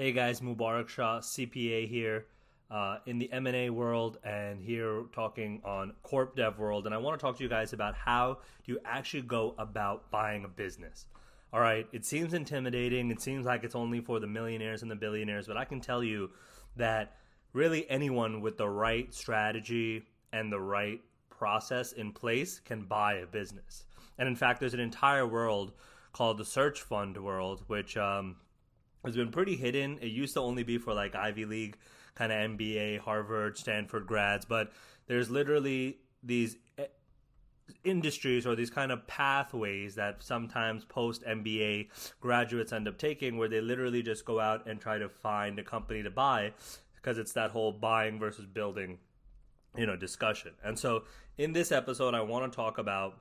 Hey guys, Mubarak Shah, CPA here uh, in the M&A world and here talking on Corp Dev world. And I want to talk to you guys about how do you actually go about buying a business. All right, it seems intimidating. It seems like it's only for the millionaires and the billionaires, but I can tell you that really anyone with the right strategy and the right process in place can buy a business. And in fact, there's an entire world called the search fund world, which um, has been pretty hidden. It used to only be for like Ivy League kind of MBA, Harvard, Stanford grads, but there's literally these eh, industries or these kind of pathways that sometimes post MBA graduates end up taking where they literally just go out and try to find a company to buy because it's that whole buying versus building you know discussion. And so in this episode I want to talk about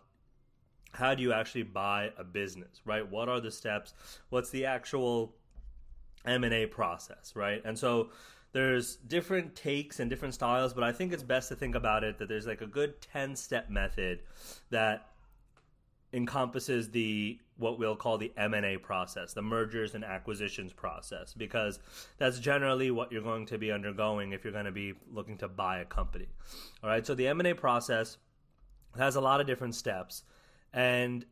how do you actually buy a business, right? What are the steps? What's the actual M&A process, right? And so there's different takes and different styles, but I think it's best to think about it that there's like a good 10 step method that encompasses the what we'll call the M&A process, the mergers and acquisitions process because that's generally what you're going to be undergoing if you're going to be looking to buy a company. All right? So the M&A process has a lot of different steps and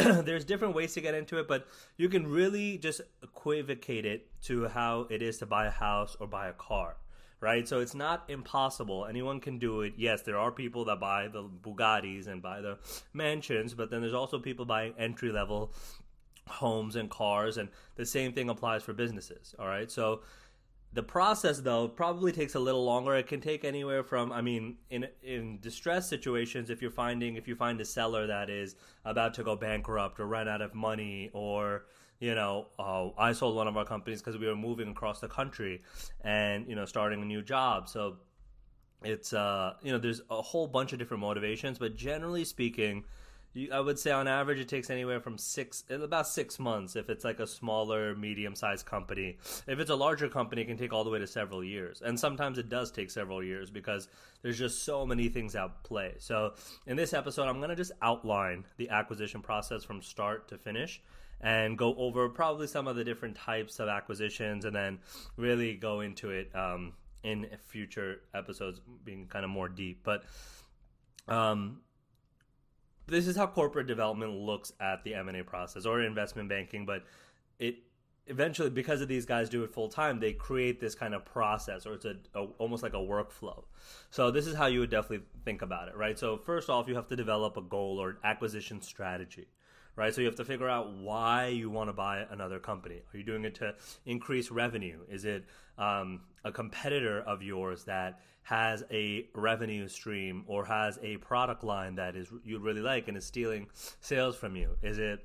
there's different ways to get into it, but you can really just equivocate it to how it is to buy a house or buy a car, right? So it's not impossible. Anyone can do it. Yes, there are people that buy the Bugattis and buy the mansions, but then there's also people buying entry level homes and cars, and the same thing applies for businesses, all right? So the process, though, probably takes a little longer. It can take anywhere from, I mean, in in distress situations, if you're finding if you find a seller that is about to go bankrupt or run out of money, or you know, uh, I sold one of our companies because we were moving across the country and you know starting a new job. So it's uh, you know, there's a whole bunch of different motivations, but generally speaking you, I would say on average it takes anywhere from six, about six months if it's like a smaller, medium sized company. If it's a larger company, it can take all the way to several years. And sometimes it does take several years because there's just so many things at play. So in this episode, I'm to just outline the acquisition process from start to finish and go over probably some of the different types of acquisitions and then really go into it um, in future episodes being kind of more deep. But um, this is how corporate development looks at the M&A process or investment banking, but it eventually because of these guys do it full time, they create this kind of process or it's a, a, almost like a workflow. So this is how you would definitely think about it, right? So first off, you have to develop a goal or acquisition strategy right? So you have to figure out why you want to buy another company. Are you doing it to increase revenue? Is it um, a competitor of yours that has a revenue stream or has a product line that is you really like and is stealing sales from you? Is it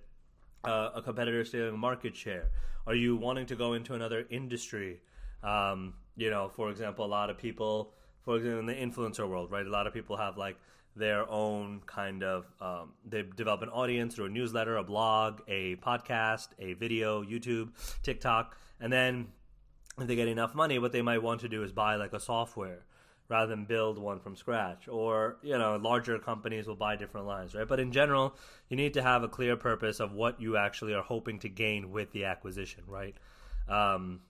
uh, a competitor stealing market share? Are you wanting to go into another industry? Um, you know, for example, a lot of people, for example, in the influencer world, right? A lot of people have like their own kind of um, they develop an audience through a newsletter a blog a podcast a video youtube tiktok and then if they get enough money what they might want to do is buy like a software rather than build one from scratch. Or you know larger companies will buy different lines right? But in general you need to have a clear purpose of what you actually are hoping to gain with the acquisition right? Um,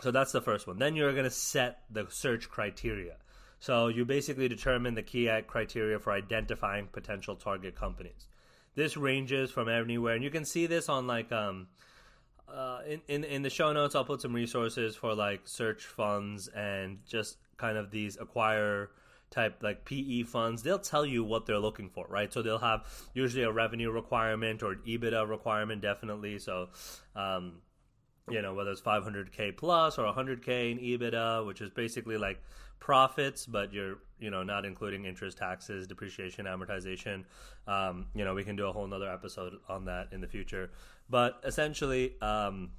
so that's the first one. Then you're going to set the search criteria so you basically determine the key criteria for identifying potential target companies. This ranges from anywhere, and you can see this on like um, uh, in, in in the show notes. I'll put some resources for like search funds and just kind of these acquire type like PE funds, they'll tell you what they're looking for, right? So they'll have usually a revenue requirement or an EBITDA requirement, definitely. So, um, you know, whether it's 500k plus or 100k in EBITDA, which is basically like profits, but you're you know not including interest, taxes, depreciation, amortization. Um, you know we can do a whole nother episode on that in the future. But essentially, um,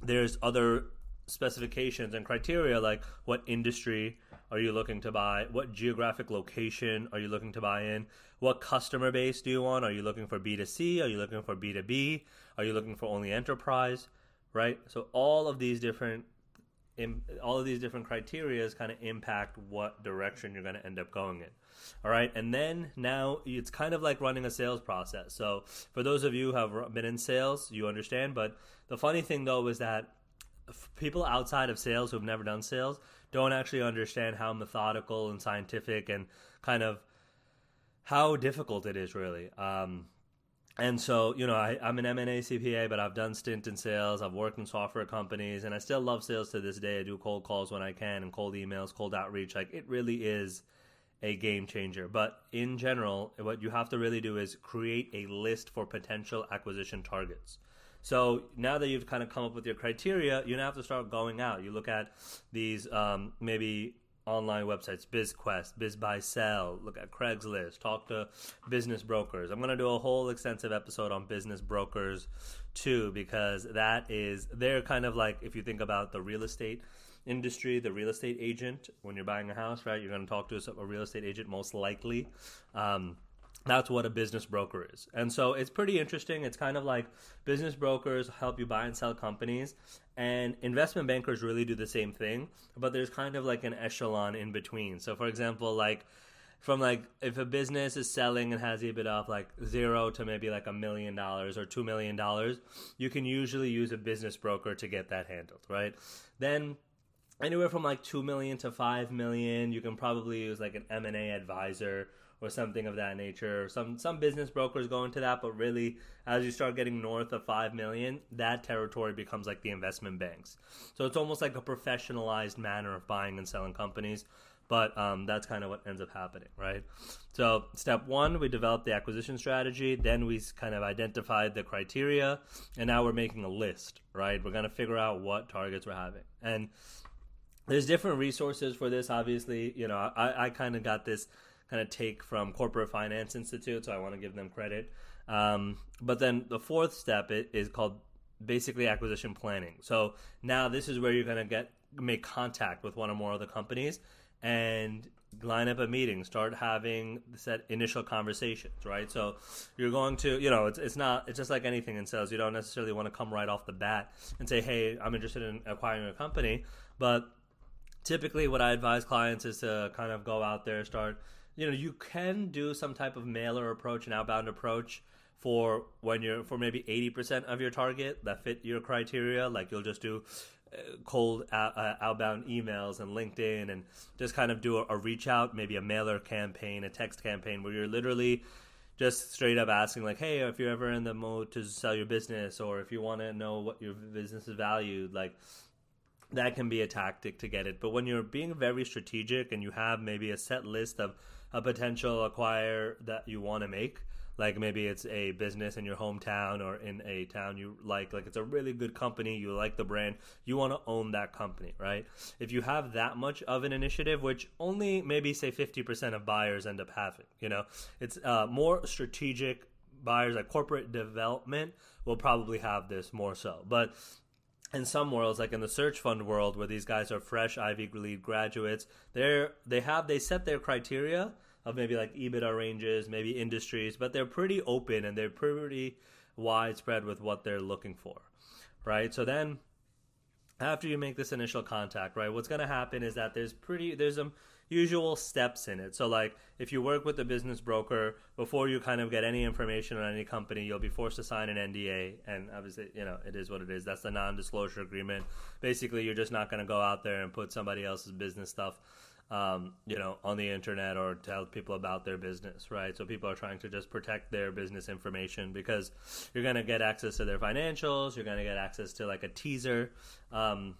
there's other specifications and criteria like what industry are you looking to buy? What geographic location are you looking to buy in? What customer base do you want? Are you looking for B2C? Are you looking for B2B? Are you looking for only enterprise? Right? So all of these different all of these different criterias kind of impact what direction you're going to end up going in. All right, and then now it's kind of like running a sales process. So for those of you who have been in sales, you understand. But the funny thing though is that people outside of sales who've never done sales don't actually understand how methodical and scientific and kind of how difficult it is really. Um, and so, you know, I, am an M&A CPA, but I've done stint in sales. I've worked in software companies, and I still love sales to this day. I do cold calls when I can, and cold emails, cold outreach. Like it really is a game changer. But in general, what you have to really do is create a list for potential acquisition targets. So now that you've kind of come up with your criteria, you now have to start going out. You look at these um, maybe online websites, BizQuest, BizBuySell, look at Craigslist, talk to business brokers. I'm going to do a whole extensive episode on business brokers too, because that is, they're kind of like, if you think about the real estate industry, the real estate agent, when you're buying a house, right, you're going to talk to a real estate agent most likely. Um, that's what a business broker is. And so it's pretty interesting. It's kind of like business brokers help you buy and sell companies, and investment bankers really do the same thing, but there's kind of like an echelon in between. So, for example, like from like if a business is selling and has EBITDA of like zero to maybe like a million dollars or two million dollars, you can usually use a business broker to get that handled, right? Then anywhere from like two million to five million, you can probably use like an M and A advisor or something of that nature. Some some business brokers go into that, but really, as you start getting north of five million, that territory becomes like the investment banks. So it's almost like a professionalized manner of buying and selling companies. But um, that's kind of what ends up happening, right? So, step one, we developed the acquisition strategy. Then we kind of identified the criteria, and now we're making a list, right? We're going to figure out what targets we're having. And there's different resources for this. Obviously, you know, I, I kind of got this kind of take from Corporate Finance Institute, so I want to give them credit. Um, but then the fourth step is called basically acquisition planning. So now this is where you're going to get make contact with one or more of the companies and line up a meeting, start having set initial conversations, right? So you're going to, you know, it's, it's not, it's just like anything in sales. You don't necessarily want to come right off the bat and say, hey, I'm interested in acquiring a company. But typically, what I advise clients is to kind of go out there, start you know you can do some type of mailer approach an outbound approach for when you're for maybe 80% of your target that fit your criteria. Like you'll just do uh, cold uh, uh, outbound emails and linkedin and just kind of do a, a reach out maybe a mailer campaign a text campaign where you're literally just straight up asking like hey if you're ever in the mode to sell your business or if you want to know what your business is valued like that can be a tactic to get it. But when you're being very strategic and you have maybe a set list of a potential acquire that you want to make like maybe it's a business in your hometown or in a town you like like it's a really good company you like the brand you want to own that company right? If you have that much of an initiative which only maybe say 50% of buyers end up having you know it's uh, more strategic buyers like corporate development will probably have this more so. But in some worlds, like in the search fund world, where these guys are fresh Ivy League graduates, they're they have they set their criteria of maybe like EBITDA ranges, maybe industries, but they're pretty open and they're pretty widespread with what they're looking for, right? So then, after you make this initial contact, right, what's going to happen is that there's pretty there's some usual steps in it. So, like, if you work with a business broker, before you kind of get any information on any company, you'll be forced to sign an NDA. And obviously, you know, it is what it is. That's the non disclosure agreement. Basically, you're just not going to go out there and put somebody else's business stuff. Um, you know, on the internet or tell people about their business, right? So people are trying to just protect their business information because you're going to get access to their financials, you're going to get access to like a teaser, um,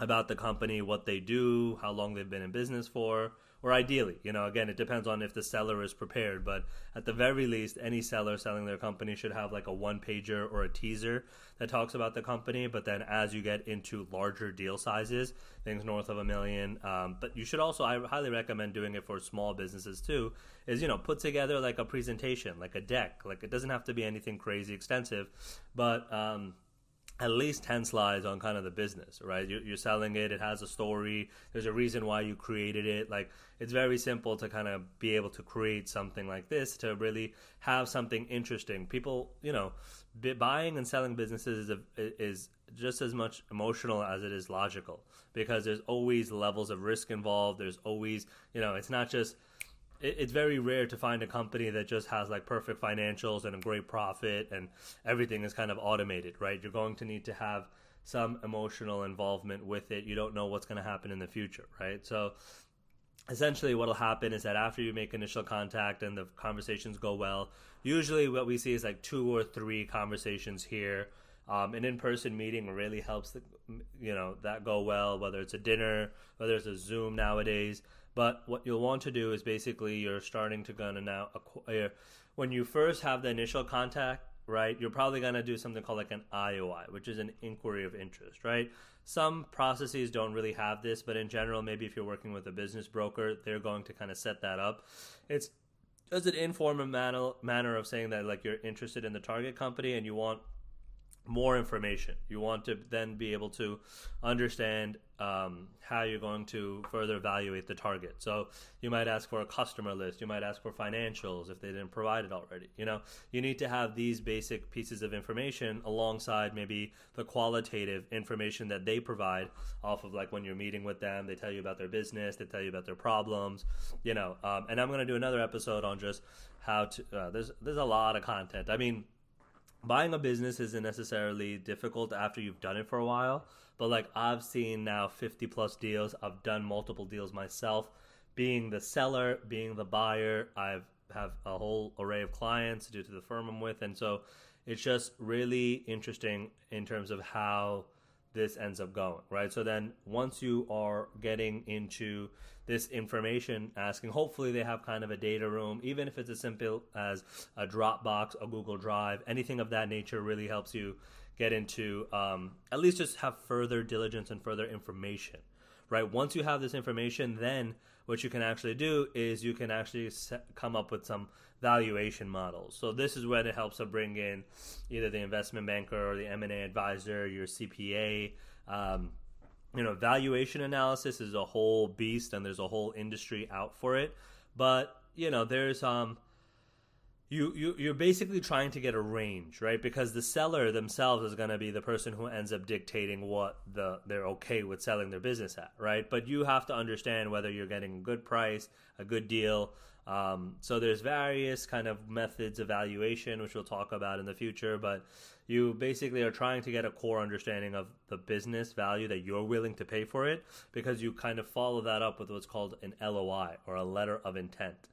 about the company, what they do, how long they've been in business for, or ideally, you know, again, it depends on if the seller is prepared, but at the very least, any seller selling their company should have like a one pager or a teaser that talks about the company. But then as you get into larger deal sizes, things north of a million, um, but you should also, I highly recommend doing it for small businesses too, is, you know, put together like a presentation, like a deck. Like it doesn't have to be anything crazy extensive, but, um, at least 10 slides on kind of the business, right? You're, selling it, it has a story, there's a reason why you created it. Like, it's very simple to kind of be able to create something like this to really have something interesting. People, you know, buying and selling businesses is, a, is just as much emotional as it is logical because there's always levels of risk involved. There's always, you know, it's not just it's very rare to find a company that just has like perfect financials and a great profit and everything is kind of automated, right? You're going to need to have some emotional involvement with it. You don't know what's going to happen in the future, right? So essentially what'll happen is that after you make initial contact and the conversations go well, usually what we see is like two or three conversations here. Um, an in-person meeting really helps, the, you know, that go well. Whether it's a dinner, whether it's a Zoom nowadays. But what you'll want to do is basically you're starting to gonna now acquire. Uh, when you first have the initial contact, right, you're probably gonna do something called like an IOI, which is an inquiry of interest, right? Some processes don't really have this, but in general, maybe if you're working with a business broker, they're going to kind of set that up. It's just an informal manner, manner of saying that like you're interested in the target company and you want more information. You want to then be able to understand um, how you're going to further evaluate the target. So you might ask for a customer list. You might ask for financials if they didn't provide it already. You know, you need to have these basic pieces of information alongside maybe the qualitative information that they provide off of like when you're meeting with them. They tell you about their business. They tell you about their problems. You know, um, and I'm going to do another episode on just how to. Uh, there's there's a lot of content. I mean buying a business isn't necessarily difficult after you've done it for a while but like i've seen now 50 plus deals. I've done multiple deals myself. Being the seller being the buyer i've have a whole array of clients due to the firm i'm with. And so it's just really interesting in terms of how this ends up going, right? So then once you are getting into this information asking, hopefully they have kind of a data room, even if it's as simple as a Dropbox, a Google Drive, anything of that nature really helps you get into um, at least just have further diligence and further information, right? Once you have this information, then what you can actually do is you can actually set, come up with some valuation models. So this is when it helps to bring in either the investment banker or the M&A advisor, your CPA. Um, you know, valuation analysis is a whole beast, and there's a whole industry out for it. But you know, there's um, you you you're basically trying to get a range, right? Because the seller themselves is going to be the person who ends up dictating what the they're okay with selling their business at, right? But you have to understand whether you're getting a good price, a good deal, um, so there's various kind of methods of valuation, which we'll talk about in the future, but you basically are trying to get a core understanding of the business value that you're willing to pay for it because you kind of follow that up with what's called an LOI or a letter of intent.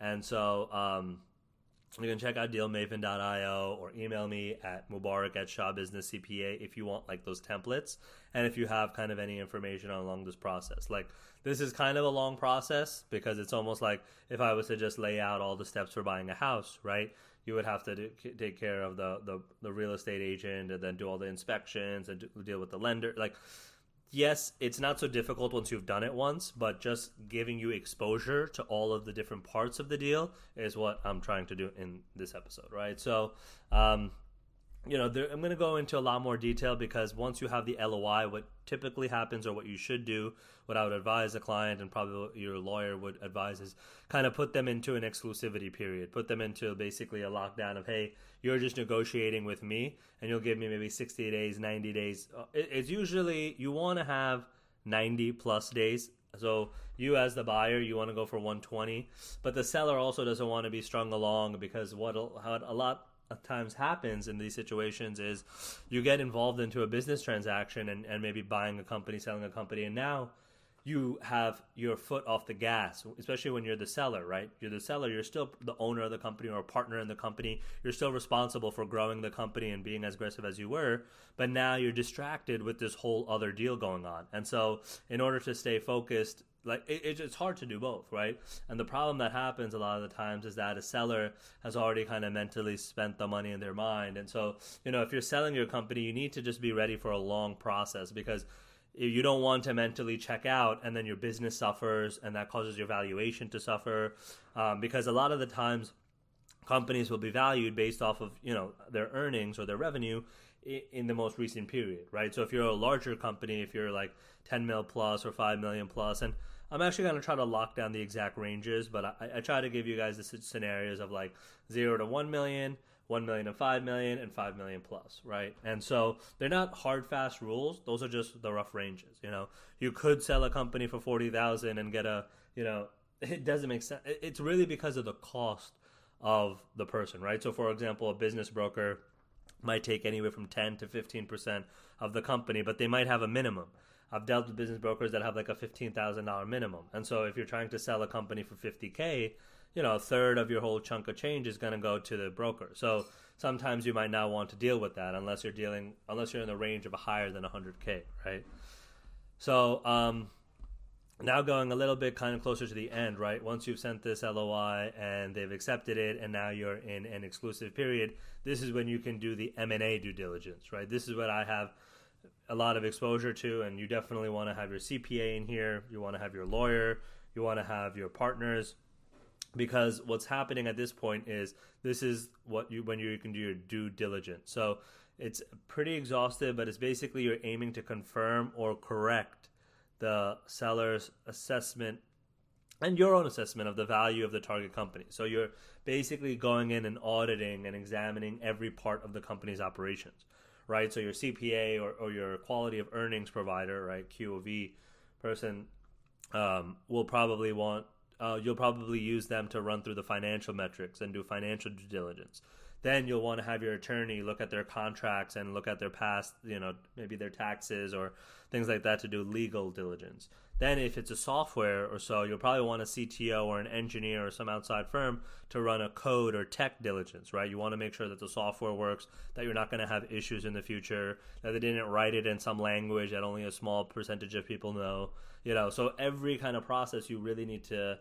And so, um, you can check out dealmaven.io or email me at mubarak at Shah Business CPA if you want like those templates and if you have kind of any information along this process. Like this is kind of a long process because it's almost like if I was to just lay out all the steps for buying a house, right? You would have to do, take care of the, the, the real estate agent and then do all the inspections and do, deal with the lender. Like yes, it's not so difficult once you've done it once, but just giving you exposure to all of the different parts of the deal is what I'm trying to do in this episode, right? So, um, you know, there, I'm going to go into a lot more detail because once you have the LOI, what typically happens or what you should do, what I would advise a client and probably your lawyer would advise is kind of put them into an exclusivity period, put them into basically a lockdown of, hey, you're just negotiating with me and you'll give me maybe 60 days, 90 days. Uh, it's usually, you want to have 90 plus days. So you as the buyer, you want to go for 120, but the seller also doesn't want to be strung along because what a lot times happens in these situations is you get involved into a business transaction and, and maybe buying a company, selling a company, and now you have your foot off the gas, especially when you're the seller, right? You're the seller, you're still the owner of the company or a partner in the company. You're still responsible for growing the company and being as aggressive as you were, but now you're distracted with this whole other deal going on. And so, in order to stay focused, like it, it's hard to do both, right? And the problem that happens a lot of the times is that a seller has already kind of mentally spent the money in their mind. And so, you know, if you're selling your company, you need to just be ready for a long process because you don't want to mentally check out and then your business suffers and that causes your valuation to suffer um, because a lot of the times companies will be valued based off of you know their earnings or their revenue in the most recent period right? So if you're a larger company if you're like 10 mil plus or 5 million plus and i'm actually going to try to lock down the exact ranges but I, I try to give you guys the scenarios of like 0 to 1 million 1 million and 5 million and 5 million plus, right? And so they're not hard fast rules. Those are just the rough ranges, you know. You could sell a company for 40,000 and get a, you know, it doesn't make sense. It's really because of the cost of the person, right? So for example, a business broker might take anywhere from 10 to 15% of the company, but they might have a minimum. I've dealt with business brokers that have like a $15,000 minimum. And so if you're trying to sell a company for 50K, you know, a third of your whole chunk of change is going to go to the broker. So sometimes you might not want to deal with that unless you're dealing, unless you're in the range of a higher than 100K, right? So, um, now going a little bit kind of closer to the end, right? Once you've sent this LOI and they've accepted it, and now you're in an exclusive period, this is when you can do the M and A due diligence, right? This is what I have a lot of exposure to, and you definitely want to have your CPA in here. You want to have your lawyer. You want to have your partners, because what's happening at this point is this is what you when you can do your due diligence. So it's pretty exhaustive, but it's basically you're aiming to confirm or correct the seller's assessment and your own assessment of the value of the target company. So you're basically going in and auditing and examining every part of the company's operations, right? So your CPA or, or your quality of earnings provider, right, QOE person, um, will probably want, uh, you'll probably use them to run through the financial metrics and do financial due diligence then you'll want to have your attorney look at their contracts and look at their past, you know, maybe their taxes or things like that to do legal diligence. Then, if it's a software or so, you'll probably want a CTO or an engineer or some outside firm to run a code or tech diligence, right? You want to make sure that the software works, that you're not going to have issues in the future, that they didn't write it in some language that only a small percentage of people know, you know. So, every kind of process you really need to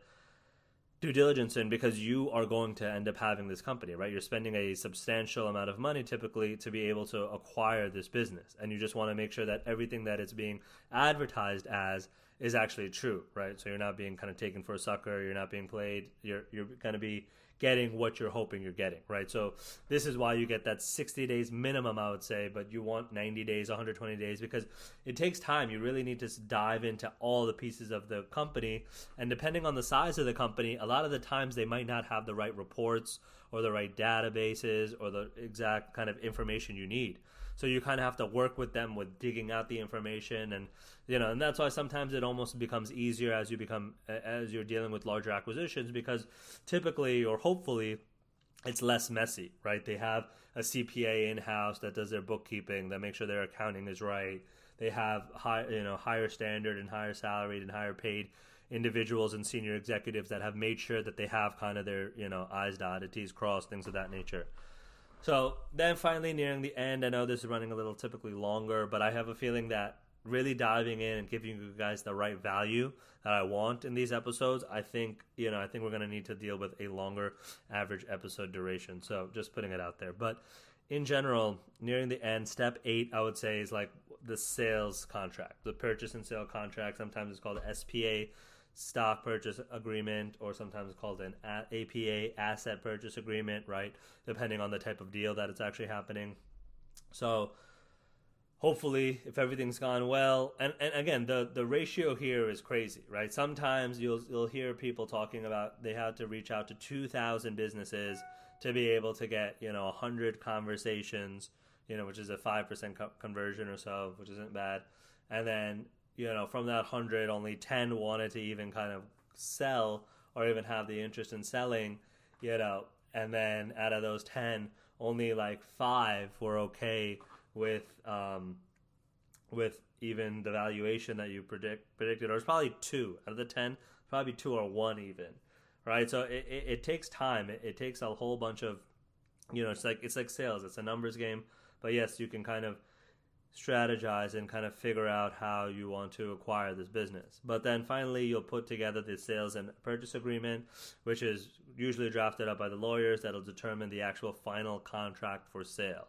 due diligence in because you are going to end up having this company, right? You're spending a substantial amount of money typically to be able to acquire this business. And you just want to make sure that everything that it's being advertised as is actually true, right? So you're not being kind of taken for a sucker, you're not being played, you're you're going to be getting what you're hoping you're getting, right? So this is why you get that 60 days minimum, I would say, but you want 90 days, 120 days because it takes time. You really need to dive into all the pieces of the company. And depending on the size of the company, a lot of the times they might not have the right reports or the right databases or the exact kind of information you need. So you kind of have to work with them with digging out the information, and you know, and that's why sometimes it almost becomes easier as you become as you're dealing with larger acquisitions because typically or hopefully it's less messy, right? They have a CPA in house that does their bookkeeping, that makes sure their accounting is right. They have high, you know, higher standard and higher salaried and higher paid individuals and senior executives that have made sure that they have kind of their, you know, I's dotted, T's crossed, things of that nature. So then finally nearing the end, I know this is running a little typically longer, but I have a feeling that really diving in and giving you guys the right value that I want in these episodes, I think, you know, I think we're going to need to deal with a longer average episode duration. So just putting it out there. But in general, nearing the end, step eight, I would say, is like the sales contract, the purchase and sale contract. Sometimes it's called SPA stock purchase agreement, or sometimes called an APA asset purchase agreement, right? Depending on the type of deal that it's actually happening. So hopefully if everything's gone well and, and again the, the ratio here is crazy right sometimes you'll you'll hear people talking about they had to reach out to 2000 businesses to be able to get you know 100 conversations you know which is a 5% co- conversion or so which isn't bad and then you know, from that 100, only 10 wanted to even kind of sell or even have the interest in selling, you know, and then out of those 10, only like five were okay with, um, with even the valuation that you predict predicted, or it's probably two out of the 10, probably two or one even, right? So it, it, it takes time. It, it takes a whole bunch of, you know, it's like, it's like sales. It's a numbers game, but yes, you can kind of, strategize and kind of figure out how you want to acquire this business. But then finally, you'll put together the sales and purchase agreement, which is usually drafted up by the lawyers that'll determine the actual final contract for sale,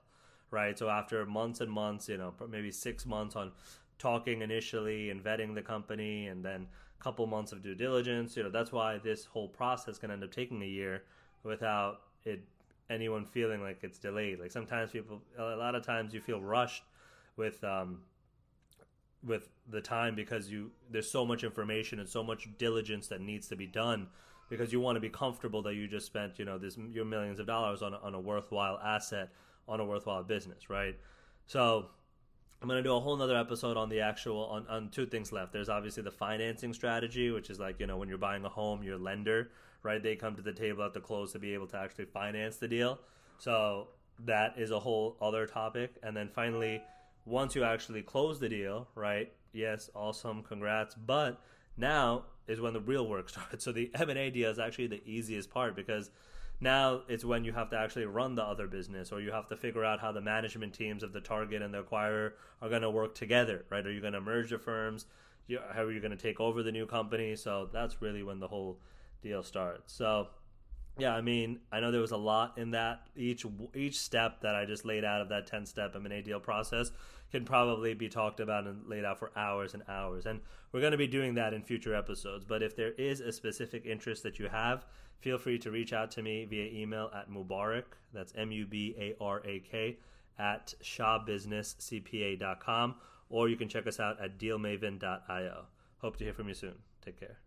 right? So after months and months, you know, maybe six months on talking initially and vetting the company and then a couple months of due diligence, you know, that's why this whole process can end up taking a year without it anyone feeling like it's delayed. Like sometimes people, a lot of times you feel rushed with um, with the time because you there's so much information and so much diligence that needs to be done because you want to be comfortable that you just spent you know this your millions of dollars on a, on a worthwhile asset on a worthwhile business right? So i'm going to do a whole nother episode on the actual on, on two things left. There's obviously the financing strategy which is like you know when you're buying a home your lender right they come to the table at the close to be able to actually finance the deal. So that is a whole other topic. And then finally, once you actually close the deal, right? Yes, awesome, congrats. But now is when the real work starts. So the M and A deal is actually the easiest part because now it's when you have to actually run the other business, or you have to figure out how the management teams of the target and the acquirer are going to work together, right? Are you going to merge the firms? How are you going to take over the new company? So that's really when the whole deal starts. So yeah, I mean, I know there was a lot in that. Each each step that I just laid out of that ten step M and A deal process can probably be talked about and laid out for hours and hours. And we're going to be doing that in future episodes. But if there is a specific interest that you have, feel free to reach out to me via email at Mubarak. That's M U B A R A K at shahbusinesscpa.com, or you can check us out at dealmaven.io. Hope to hear from you soon. Take care.